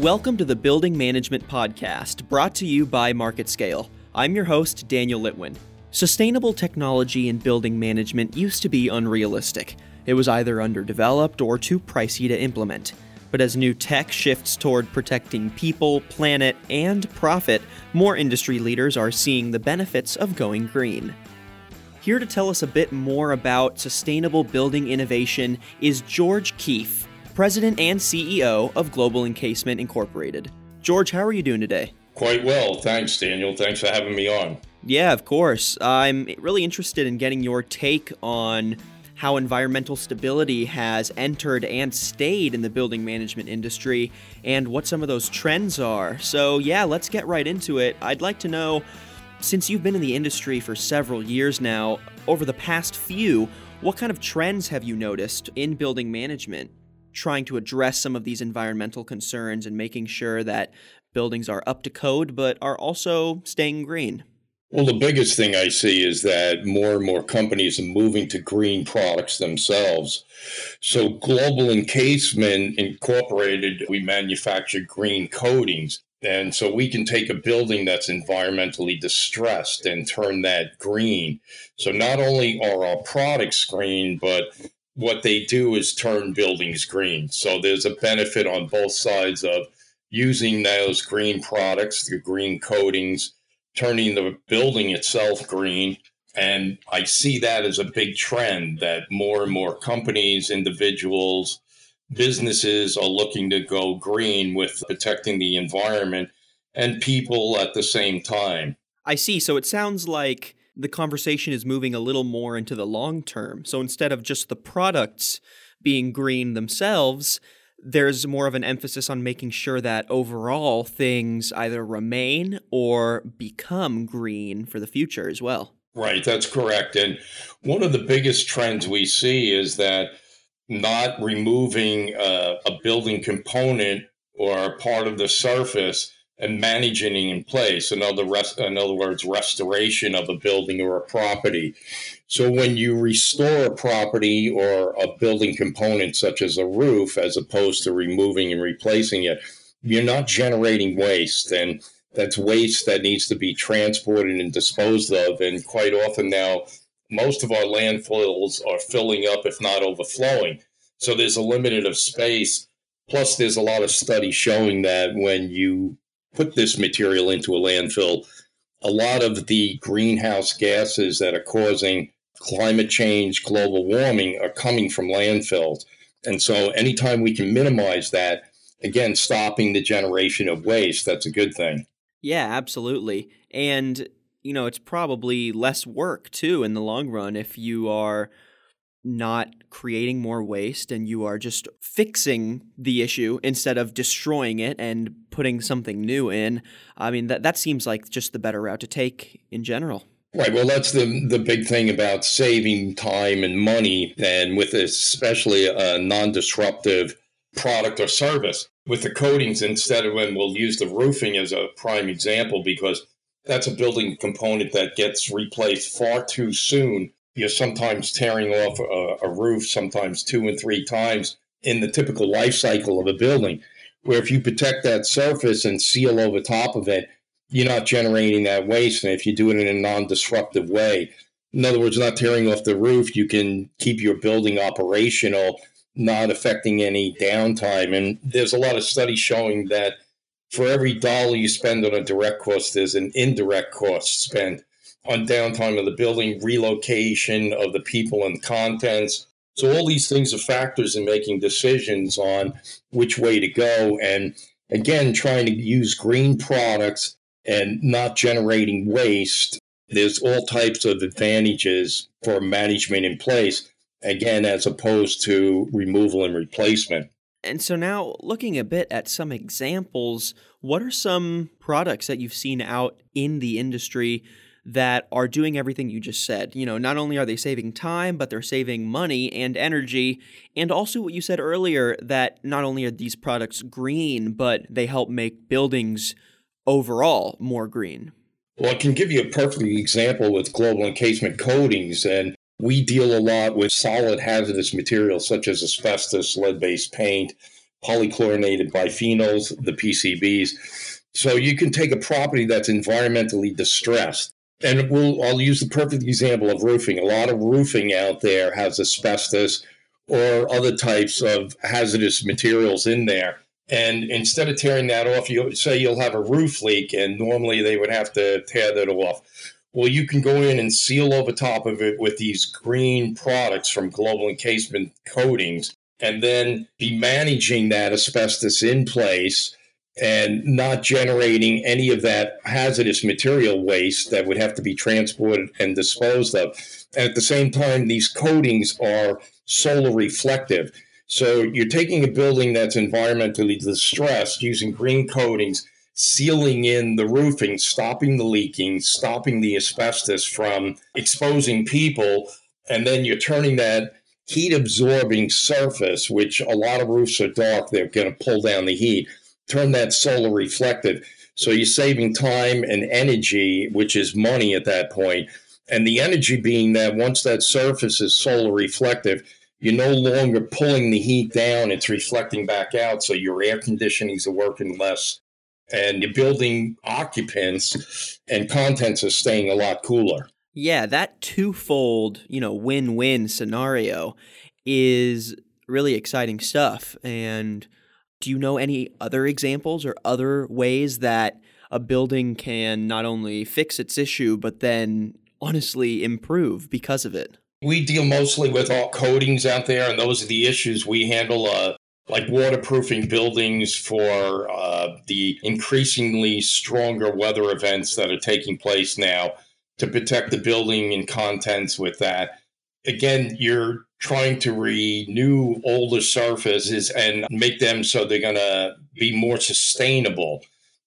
Welcome to the Building Management Podcast, brought to you by MarketScale. I'm your host, Daniel Litwin. Sustainable technology in building management used to be unrealistic. It was either underdeveloped or too pricey to implement. But as new tech shifts toward protecting people, planet, and profit, more industry leaders are seeing the benefits of going green. Here to tell us a bit more about sustainable building innovation is George Keefe, President and CEO of Global Encasement Incorporated. George, how are you doing today? Quite well. Thanks, Daniel. Thanks for having me on. Yeah, of course. I'm really interested in getting your take on how environmental stability has entered and stayed in the building management industry and what some of those trends are. So, yeah, let's get right into it. I'd like to know since you've been in the industry for several years now, over the past few, what kind of trends have you noticed in building management trying to address some of these environmental concerns and making sure that buildings are up to code but are also staying green? Well, the biggest thing I see is that more and more companies are moving to green products themselves. So, Global Encasement Incorporated, we manufacture green coatings. And so we can take a building that's environmentally distressed and turn that green. So, not only are our products green, but what they do is turn buildings green. So, there's a benefit on both sides of using those green products, the green coatings turning the building itself green. And I see that as a big trend that more and more companies, individuals, businesses are looking to go green with protecting the environment and people at the same time. I see. So it sounds like the conversation is moving a little more into the long term. So instead of just the products being green themselves, there's more of an emphasis on making sure that overall things either remain or become green for the future as well. Right, that's correct. And one of the biggest trends we see is that not removing uh, a building component or part of the surface and managing in place. In other, in other words, restoration of a building or a property. So when you restore a property or a building component, such as a roof, as opposed to removing and replacing it, you're not generating waste. And that's waste that needs to be transported and disposed of. And quite often now, most of our landfills are filling up, if not overflowing. So there's a limited of space. Plus, there's a lot of studies showing that when you put this material into a landfill, a lot of the greenhouse gases that are causing climate change, global warming are coming from landfills. And so, anytime we can minimize that, again, stopping the generation of waste, that's a good thing. Yeah, absolutely. And, you know, it's probably less work too in the long run if you are not creating more waste and you are just fixing the issue instead of destroying it and putting something new in. I mean that that seems like just the better route to take in general. Right. Well, that's the the big thing about saving time and money, and with especially a non-disruptive product or service. With the coatings, instead of when we'll use the roofing as a prime example, because that's a building component that gets replaced far too soon you're sometimes tearing off a, a, roof, sometimes two and three times in the typical life cycle of a building. Where if you protect that surface and seal over top of it, you're not generating that waste. And if you do it in a non disruptive way, in other words, not tearing off the roof, you can keep your building operational, not affecting any downtime. And there's a lot of studies showing that for every dollar you spend on a direct cost, there's an indirect cost spent on downtime of the building, relocation of the people and contents. So all these things are factors in making decisions on which way to go. And again, trying to use green products and not generating waste. There's all types of advantages for management in place, again, as opposed to removal and replacement. And so now, looking a bit at some examples, what are some products that you've seen out in the industry that are doing everything you just said. You know, not only are they saving time, but they're saving money and energy. And also, what you said earlier that not only are these products green, but they help make buildings overall more green. Well, I can give you a perfect example with global encasement coatings. And we deal a lot with solid hazardous materials such as asbestos, lead based paint, polychlorinated biphenyls, the PCBs. So you can take a property that's environmentally distressed. And we'll, I'll use the perfect example of roofing. A lot of roofing out there has asbestos or other types of hazardous materials in there. And instead of tearing that off, you say you'll have a roof leak, and normally they would have to tear that off. Well, you can go in and seal over top of it with these green products from Global Encasement Coatings, and then be managing that asbestos in place and not generating any of that hazardous material waste that would have to be transported and disposed of. And at the same time, these coatings are solar reflective. So you're taking a building that's environmentally distressed using green coatings, sealing in the roofing, stopping the leaking, stopping the asbestos from exposing people, and then you're turning that heat absorbing surface, which a lot of roofs are dark, they're going to pull down the heat, turn that solar reflective. So you're saving time and energy, which is money at that point. And the energy being that once that surface is solar reflective, you're no longer pulling the heat down, it's reflecting back out. So your air conditionings are working less and your building occupants and contents are staying a lot cooler. Yeah, that twofold, you know, win-win scenario is really exciting stuff. And do you know any other examples or other ways that a building can not only fix its issue but then honestly improve because of it? We deal mostly with all coatings out there, and those are the issues we handle. Uh, like waterproofing buildings for uh, the increasingly stronger weather events that are taking place now to protect the building and contents with that. Again, you're trying to renew older surfaces and make them so they're going to be more sustainable.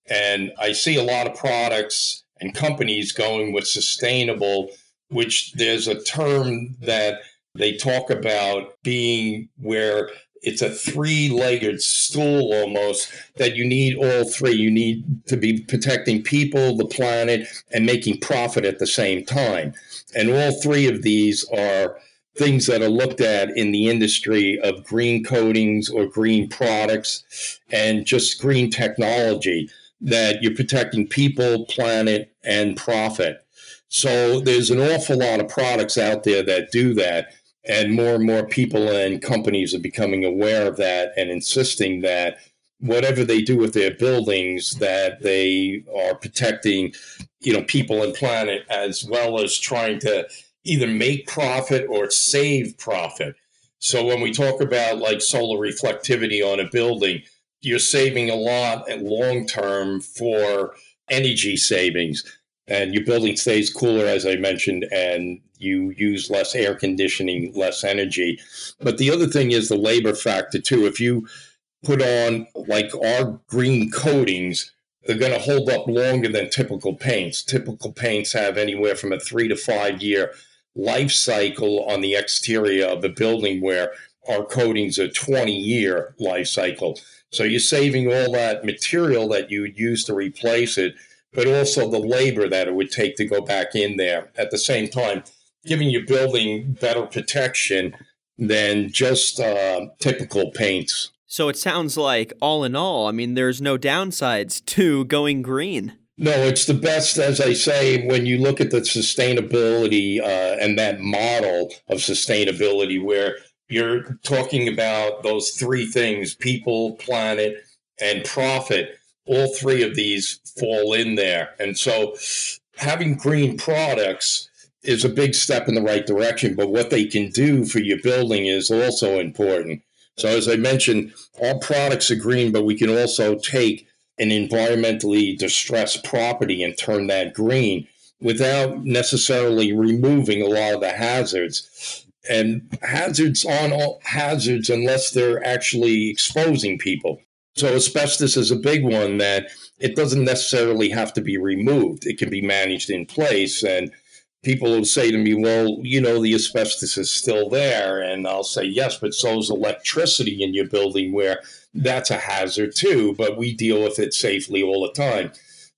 And I see a lot of products and companies going with sustainable which there's a term that they talk about being where it's a three legged stool almost that you need all three. You need to be protecting people, the planet, and making profit at the same time. And all three of these are things that are looked at in the industry of green coatings or green products and just green technology that you're protecting people, planet, and profit. So there's an awful lot of products out there that do that. And more and more people and companies are becoming aware of that and insisting that whatever they do with their buildings, that they are protecting, you know, people and planet as well as trying to either make profit or save profit. So when we talk about like solar reflectivity on a building, you're saving a lot at long term for energy savings and your building stays cooler, as I mentioned, and you use less air conditioning, less energy. But the other thing is the labor factor, too. If you put on like our green coatings, they're going to hold up longer than typical paints. Typical paints have anywhere from a three to five year life cycle on the exterior of the building, where our coatings are 20 year life cycle. So you're saving all that material that you would use to replace it but also the labor that it would take to go back in there. At the same time, giving your building better protection than just uh, typical paints. So it sounds like, all in all, I mean, there's no downsides to going green. No, it's the best, as I say, when you look at the sustainability uh, and that model of sustainability, where you're talking about those three things people, planet, and profit all three of these fall in there. And so having green products is a big step in the right direction, but what they can do for your building is also important. So, as I mentioned, all products are green, but we can also take an environmentally distressed property and turn that green without necessarily removing a lot of the hazards. And hazards aren't all hazards unless they're actually exposing people. So asbestos is a big one that it doesn't necessarily have to be removed. It can be managed in place. And people will say to me, well, you know, the asbestos is still there. And I'll say, yes, but so is electricity in your building where that's a hazard too, but we deal with it safely all the time.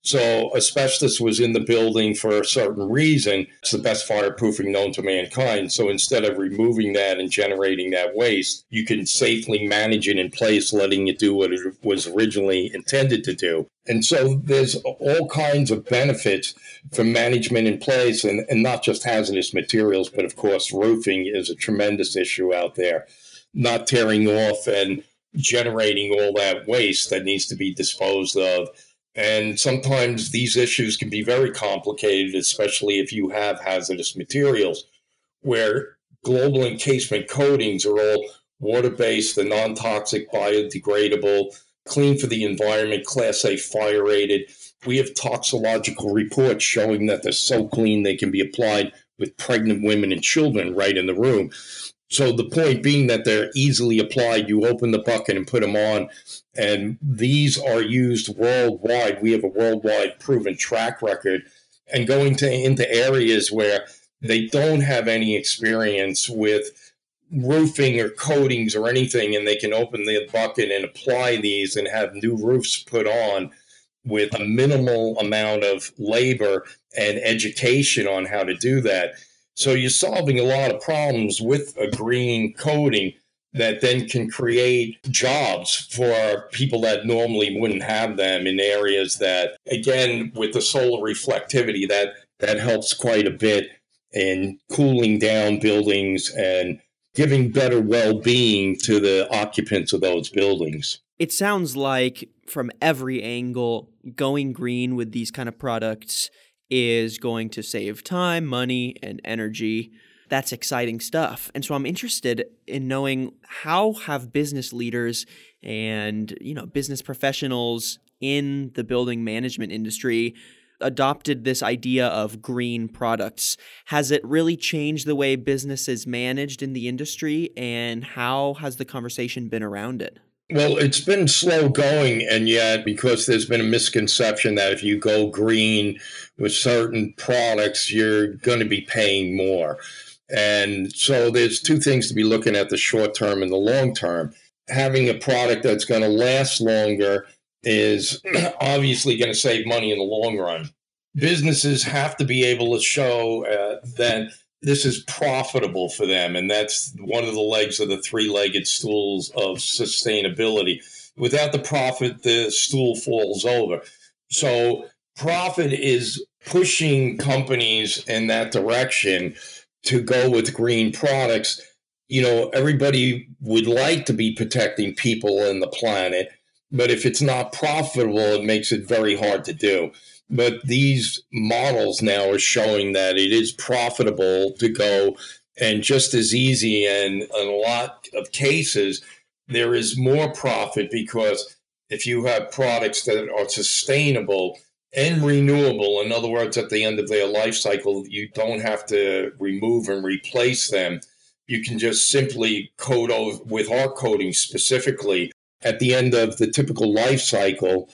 So asbestos was in the building for a certain reason. It's the best fireproofing known to mankind. So instead of removing that and generating that waste, you can safely manage it in place, letting it do what it was originally intended to do. And so there's all kinds of benefits from management in place and, and not just hazardous materials, but of course, roofing is a tremendous issue out there. Not tearing off and generating all that waste that needs to be disposed of and sometimes these issues can be very complicated, especially if you have hazardous materials, where global encasement coatings are all water based, and non toxic, biodegradable, clean for the environment, Class A fire rated. We have toxicological reports showing that they're so clean they can be applied with pregnant women and children right in the room. So the point being that they're easily applied, you open the bucket and put them on, and these are used worldwide. We have a worldwide proven track record, and going to into areas where they don't have any experience with roofing or coatings or anything, and they can open the bucket and apply these and have new roofs put on with a minimal amount of labor and education on how to do that so you're solving a lot of problems with a green coating that then can create jobs for people that normally wouldn't have them in areas that again with the solar reflectivity that that helps quite a bit in cooling down buildings and giving better well-being to the occupants of those buildings. It sounds like from every angle going green with these kind of products is going to save time, money, and energy. That's exciting stuff. And so I'm interested in knowing how have business leaders and, you know, business professionals in the building management industry adopted this idea of green products. Has it really changed the way business is managed in the industry and how has the conversation been around it? Well, it's been slow going, and yet because there's been a misconception that if you go green with certain products, you're going to be paying more. And so there's two things to be looking at the short term and the long term. Having a product that's going to last longer is obviously going to save money in the long run. Businesses have to be able to show uh, that this is profitable for them. And that's one of the legs of the three legged stools of sustainability. Without the profit, the stool falls over. So, profit is pushing companies in that direction to go with green products. You know, everybody would like to be protecting people and the planet, but if it's not profitable, it makes it very hard to do. But these models now are showing that it is profitable to go and just as easy. And in a lot of cases, there is more profit because if you have products that are sustainable and renewable, in other words, at the end of their life cycle, you don't have to remove and replace them. You can just simply coat over with our coating specifically at the end of the typical life cycle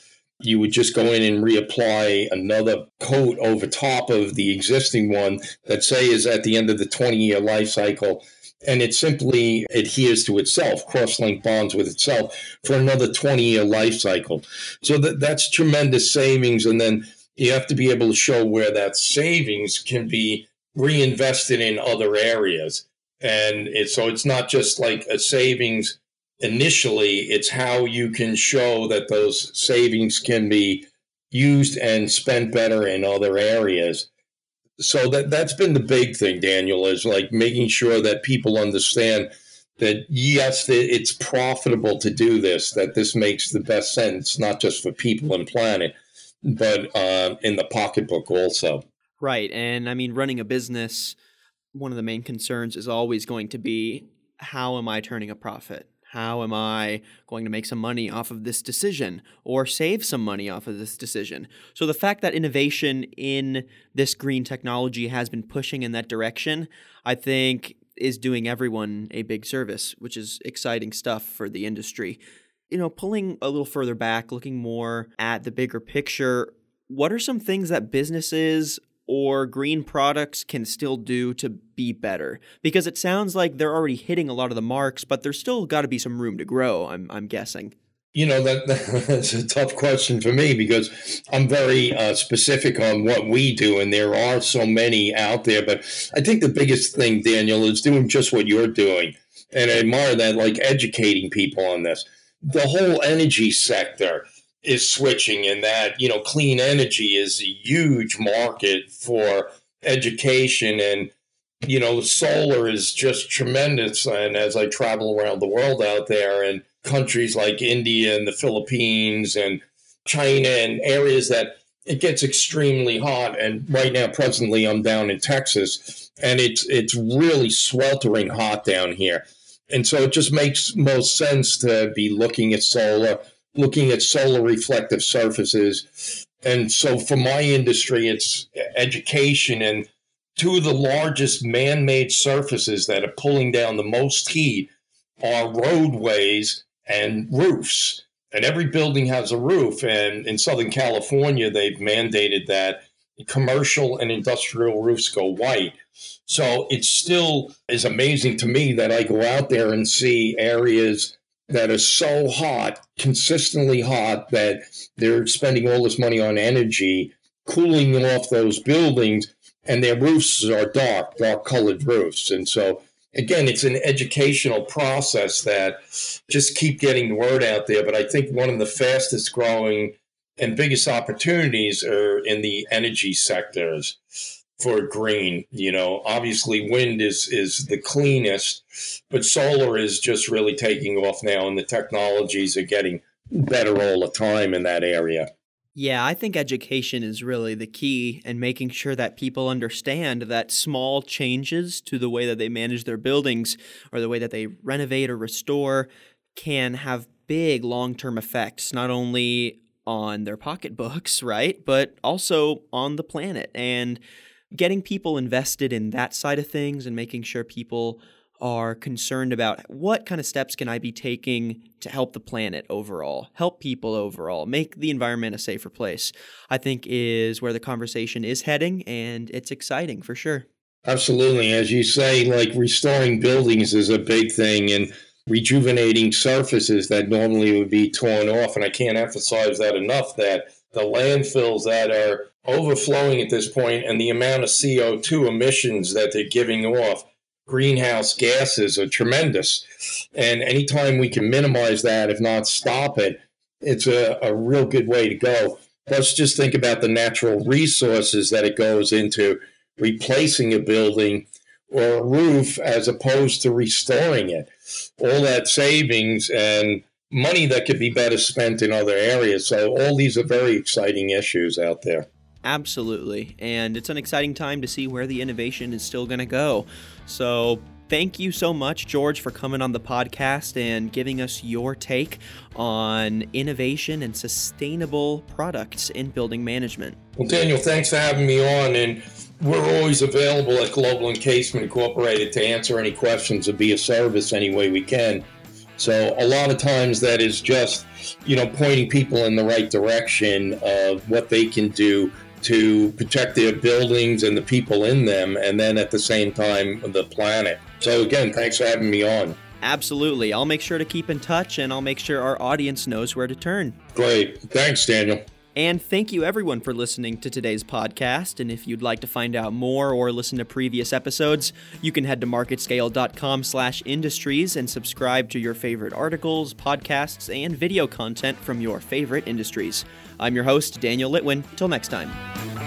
you would just go in and reapply another coat over top of the existing one that say is at the end of the 20 year life cycle and it simply adheres to itself cross-link bonds with itself for another 20 year life cycle. So that, that's tremendous savings and then you have to be able to show where that savings can be reinvested in other areas. And it, so it's not just like a savings initially, it's how you can show that those savings can be used and spent better in other areas. So that that's been the big thing, Daniel, is like making sure that people understand that yes, it's profitable to do this. That this makes the best sense, not just for people and planet, but uh, in the pocketbook also. Right, and I mean, running a business, one of the main concerns is always going to be how am I turning a profit? How am I going to make some money off of this decision or save some money off of this decision? So, the fact that innovation in this green technology has been pushing in that direction, I think is doing everyone a big service, which is exciting stuff for the industry. You know, pulling a little further back, looking more at the bigger picture, what are some things that businesses or green products can still do to be better? Because it sounds like they're already hitting a lot of the marks, but there's still got to be some room to grow, I'm, I'm guessing. You know that that's a tough question for me because I'm very uh, specific on what we do, and there are so many out there. But I think the biggest thing, Daniel, is doing just what you're doing, and I admire that, like educating people on this. The whole energy sector is switching, and that you know, clean energy is a huge market for education and you know, solar is just tremendous. And as I travel around the world out there and countries like India and the Philippines and China and areas that it gets extremely hot. And right now, presently, I'm down in Texas and it's, it's really sweltering hot down here. And so it just makes most sense to be looking at solar, looking at solar reflective surfaces. And so for my industry, it's education and two of the largest man made surfaces that are pulling down the most heat are roadways and roofs. And every building has a roof. And in Southern California, they've mandated that commercial and industrial roofs go white. So it still is amazing to me that I go out there and see areas that are so hot, consistently hot, that they're spending all this money on energy, cooling off those buildings and their roofs are dark, dark colored roofs. And so, again, it's an educational process that just keep getting the word out there. But I think one of the fastest growing and biggest opportunities are in the energy sectors for green. You know, obviously wind is is the cleanest, but solar is just really taking off now, and the technologies are getting better all the time in that area. Yeah, I think education is really the key and making sure that people understand that small changes to the way that they manage their buildings or the way that they renovate or restore can have big long term effects, not only on their pocketbooks, right, but also on the planet. And getting people invested in that side of things and making sure people are concerned about what kind of steps can I be taking to help the planet overall, help people overall, make the environment a safer place, I think is where the conversation is heading, and it's exciting for sure. Absolutely. As you say, like restoring buildings is a big thing and rejuvenating surfaces that normally would be torn off. And I can't emphasize that enough that the landfills that are overflowing at this point and the amount of CO2 emissions that they're giving off greenhouse gases are tremendous. And anytime we can minimize that, if not stop it, it's a, a real good way to go. Let's just think about the natural resources that it goes into replacing a building or a roof as opposed to restoring it. All that savings and money that could be better spent in other areas. So, all these are very exciting issues out there. Absolutely. And it's an exciting time to see where the innovation is still going to go. So, thank you so much, George, for coming on the podcast and giving us your take on innovation and sustainable products in building management. Well, Daniel, thanks for having me on. And we're always available at Global Encasement Incorporated to answer any questions or be a service any way we can. So a lot of times that is just, you know, pointing people in the right direction of what they can do to protect their buildings and the people in them, and then at the same time, the planet. So, again, thanks for having me on. Absolutely. I'll make sure to keep in touch and I'll make sure our audience knows where to turn. Great. Thanks, Daniel. And thank you everyone for listening to today's podcast. And if you'd like to find out more or listen to previous episodes, you can head to marketscale.com slash industries and subscribe to your favorite articles, podcasts, and video content from your favorite industries. I'm your host, Daniel Litwin. Till next time.